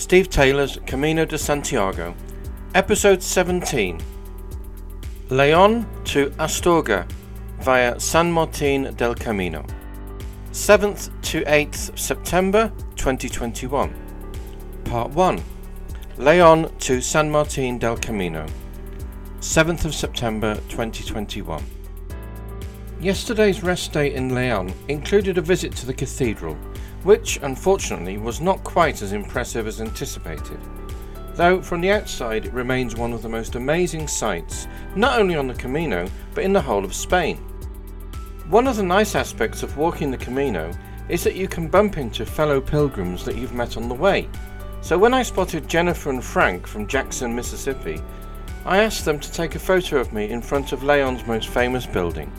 Steve Taylor's Camino de Santiago, Episode 17 Leon to Astorga via San Martin del Camino, 7th to 8th September 2021. Part 1 Leon to San Martin del Camino, 7th of September 2021. Yesterday's rest day in Leon included a visit to the cathedral, which unfortunately was not quite as impressive as anticipated. Though from the outside it remains one of the most amazing sights, not only on the Camino, but in the whole of Spain. One of the nice aspects of walking the Camino is that you can bump into fellow pilgrims that you've met on the way. So when I spotted Jennifer and Frank from Jackson, Mississippi, I asked them to take a photo of me in front of Leon's most famous building.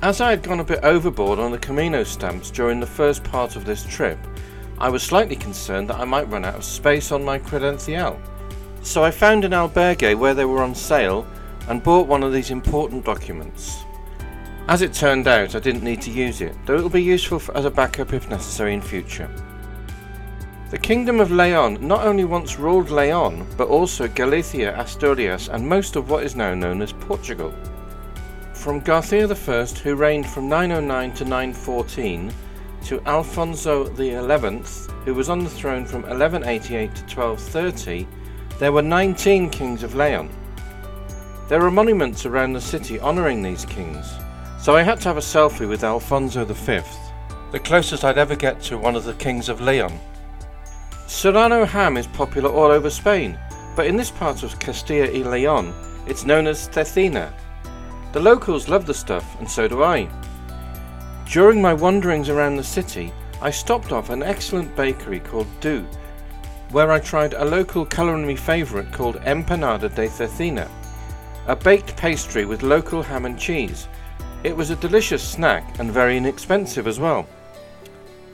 As I had gone a bit overboard on the Camino stamps during the first part of this trip, I was slightly concerned that I might run out of space on my credencial. So I found an albergue where they were on sale and bought one of these important documents. As it turned out, I didn't need to use it, though it will be useful for, as a backup if necessary in future. The Kingdom of Leon not only once ruled Leon, but also Galicia, Asturias, and most of what is now known as Portugal. From Garcia I, who reigned from 909 to 914, to Alfonso XI, who was on the throne from 1188 to 1230, there were 19 kings of Leon. There are monuments around the city honouring these kings, so I had to have a selfie with Alfonso V, the closest I'd ever get to one of the kings of Leon. Serrano ham is popular all over Spain, but in this part of Castilla y Leon, it's known as cecina, the locals love the stuff, and so do I. During my wanderings around the city, I stopped off an excellent bakery called Du, where I tried a local culinary favourite called Empanada de Cecina, a baked pastry with local ham and cheese. It was a delicious snack and very inexpensive as well.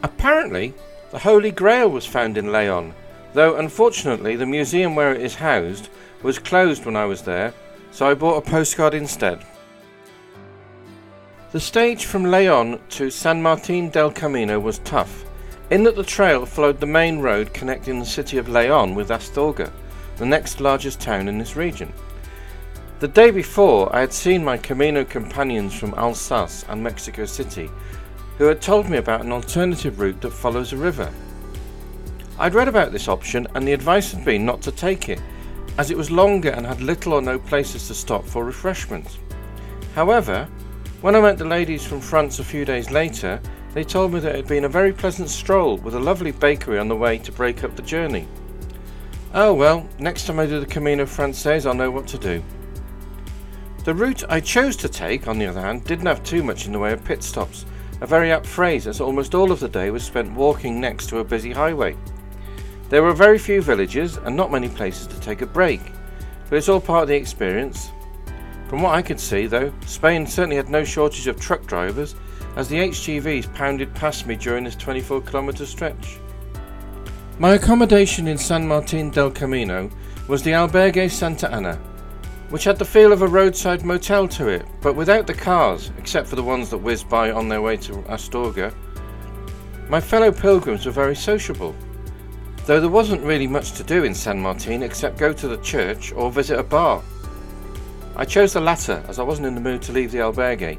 Apparently, the Holy Grail was found in Leon, though unfortunately the museum where it is housed was closed when I was there, so I bought a postcard instead. The stage from Leon to San Martin del Camino was tough, in that the trail followed the main road connecting the city of Leon with Astorga, the next largest town in this region. The day before, I had seen my Camino companions from Alsace and Mexico City, who had told me about an alternative route that follows a river. I'd read about this option, and the advice had been not to take it, as it was longer and had little or no places to stop for refreshment. However, when I met the ladies from France a few days later, they told me that it had been a very pleasant stroll with a lovely bakery on the way to break up the journey. Oh well, next time I do the Camino Frances, I'll know what to do. The route I chose to take, on the other hand, didn't have too much in the way of pit stops, a very apt phrase as almost all of the day was spent walking next to a busy highway. There were very few villages and not many places to take a break, but it's all part of the experience, from what I could see, though, Spain certainly had no shortage of truck drivers, as the HGVs pounded past me during this 24 kilometre stretch. My accommodation in San Martin del Camino was the Albergue Santa Ana, which had the feel of a roadside motel to it, but without the cars, except for the ones that whizzed by on their way to Astorga. My fellow pilgrims were very sociable, though there wasn't really much to do in San Martin except go to the church or visit a bar. I chose the latter as I wasn't in the mood to leave the albergue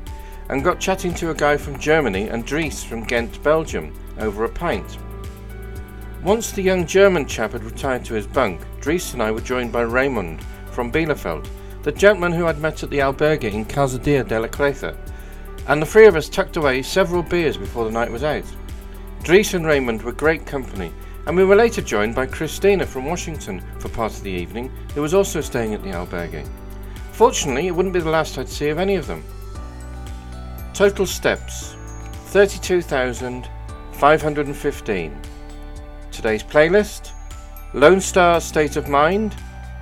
and got chatting to a guy from Germany and Dries from Ghent, Belgium, over a pint. Once the young German chap had retired to his bunk, Dries and I were joined by Raymond from Bielefeld, the gentleman who I'd met at the albergue in Calzadilla de la Cueza, and the three of us tucked away several beers before the night was out. Dries and Raymond were great company, and we were later joined by Christina from Washington for part of the evening, who was also staying at the albergue. Fortunately, it wouldn't be the last I'd see of any of them. Total steps 32,515. Today's playlist Lone Star State of Mind,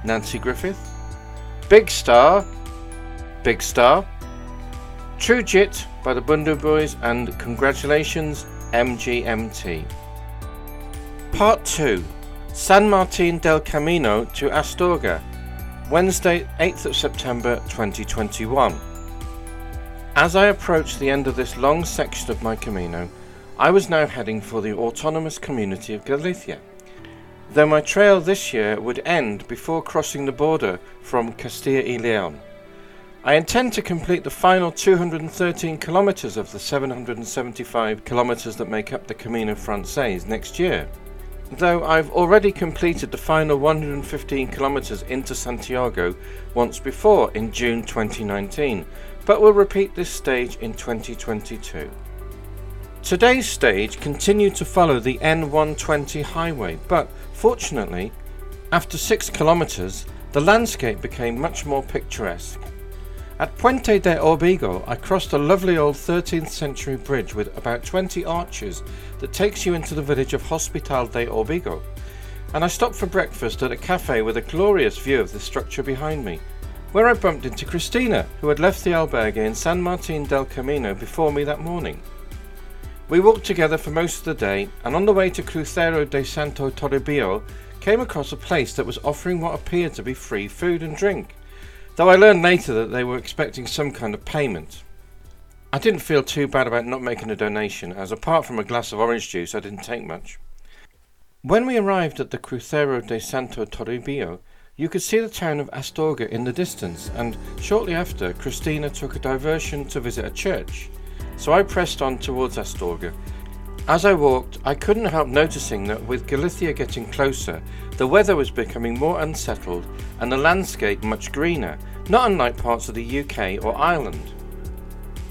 Nanci Griffith. Big Star, Big Star. True Jit by the Bhundu Boys and Congratulations MGMT. Part 2 San Martin del Camino to Astorga Wednesday, 8th of September 2021. As I approached the end of this long section of my Camino, I was now heading for the autonomous community of Galicia. though my trail this year would end before crossing the border from Castilla y Leon. I intend to complete the final 213 kilometers of the 775 kilometers that make up the Camino Frances next year. Though I've already completed the final 115 kilometers into Santiago once before in June 2019, but will repeat this stage in 2022. Today's stage continued to follow the N120 highway, but fortunately, after 6 kilometres, the landscape became much more picturesque. At Puente de Orbigo, I crossed a lovely old 13th century bridge with about 20 arches that takes you into the village of Hospital de Orbigo, and I stopped for breakfast at a cafe with a glorious view of the structure behind me, where I bumped into Christina, who had left the albergue in San Martin del Camino before me that morning. We walked together for most of the day, and on the way to Crucero de Santo Toribio, came across a place that was offering what appeared to be free food and drink, though I learned later that they were expecting some kind of payment. I didn't feel too bad about not making a donation, as apart from a glass of orange juice, I didn't take much. When we arrived at the Crucero de Santo Toribio, you could see the town of Astorga in the distance, and shortly after, Christina took a diversion to visit a church. So I pressed on towards Astorga. As I walked, I couldn't help noticing that with Galicia getting closer, the weather was becoming more unsettled and the landscape much greener, not unlike parts of the UK or Ireland.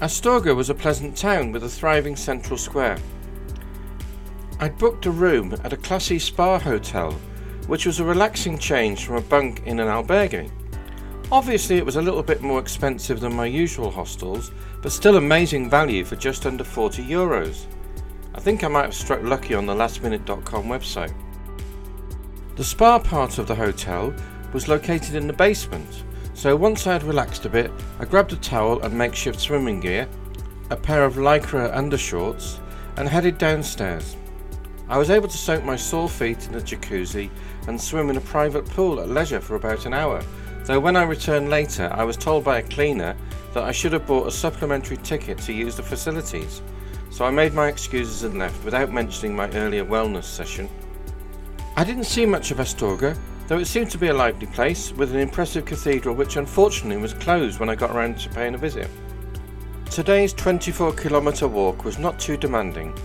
Astorga was a pleasant town with a thriving central square. I'd booked a room at a classy spa hotel which was a relaxing change from a bunk in an albergue. Obviously, it was a little bit more expensive than my usual hostels, but still amazing value for just under 40 euros. I think I might have struck lucky on the lastminute.com website. The spa part of the hotel was located in the basement, so once I had relaxed a bit, I grabbed a towel and makeshift swimming gear, a pair of lycra undershorts, and headed downstairs. I was able to soak my sore feet in the jacuzzi and swim in a private pool at leisure for about an hour, though when I returned later, I was told by a cleaner that I should have bought a supplementary ticket to use the facilities. So I made my excuses and left without mentioning my earlier wellness session. I didn't see much of Astorga, though it seemed to be a lively place with an impressive cathedral which unfortunately was closed when I got around to paying a visit. Today's 24 kilometre walk was not too demanding,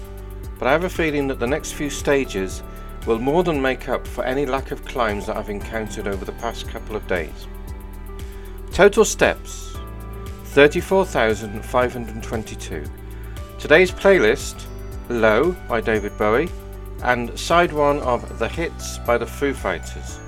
but I have a feeling that the next few stages will more than make up for any lack of climbs that I've encountered over the past couple of days. Total steps 34,522. Today's playlist Low by David Bowie and side one of The Hits by the Foo Fighters.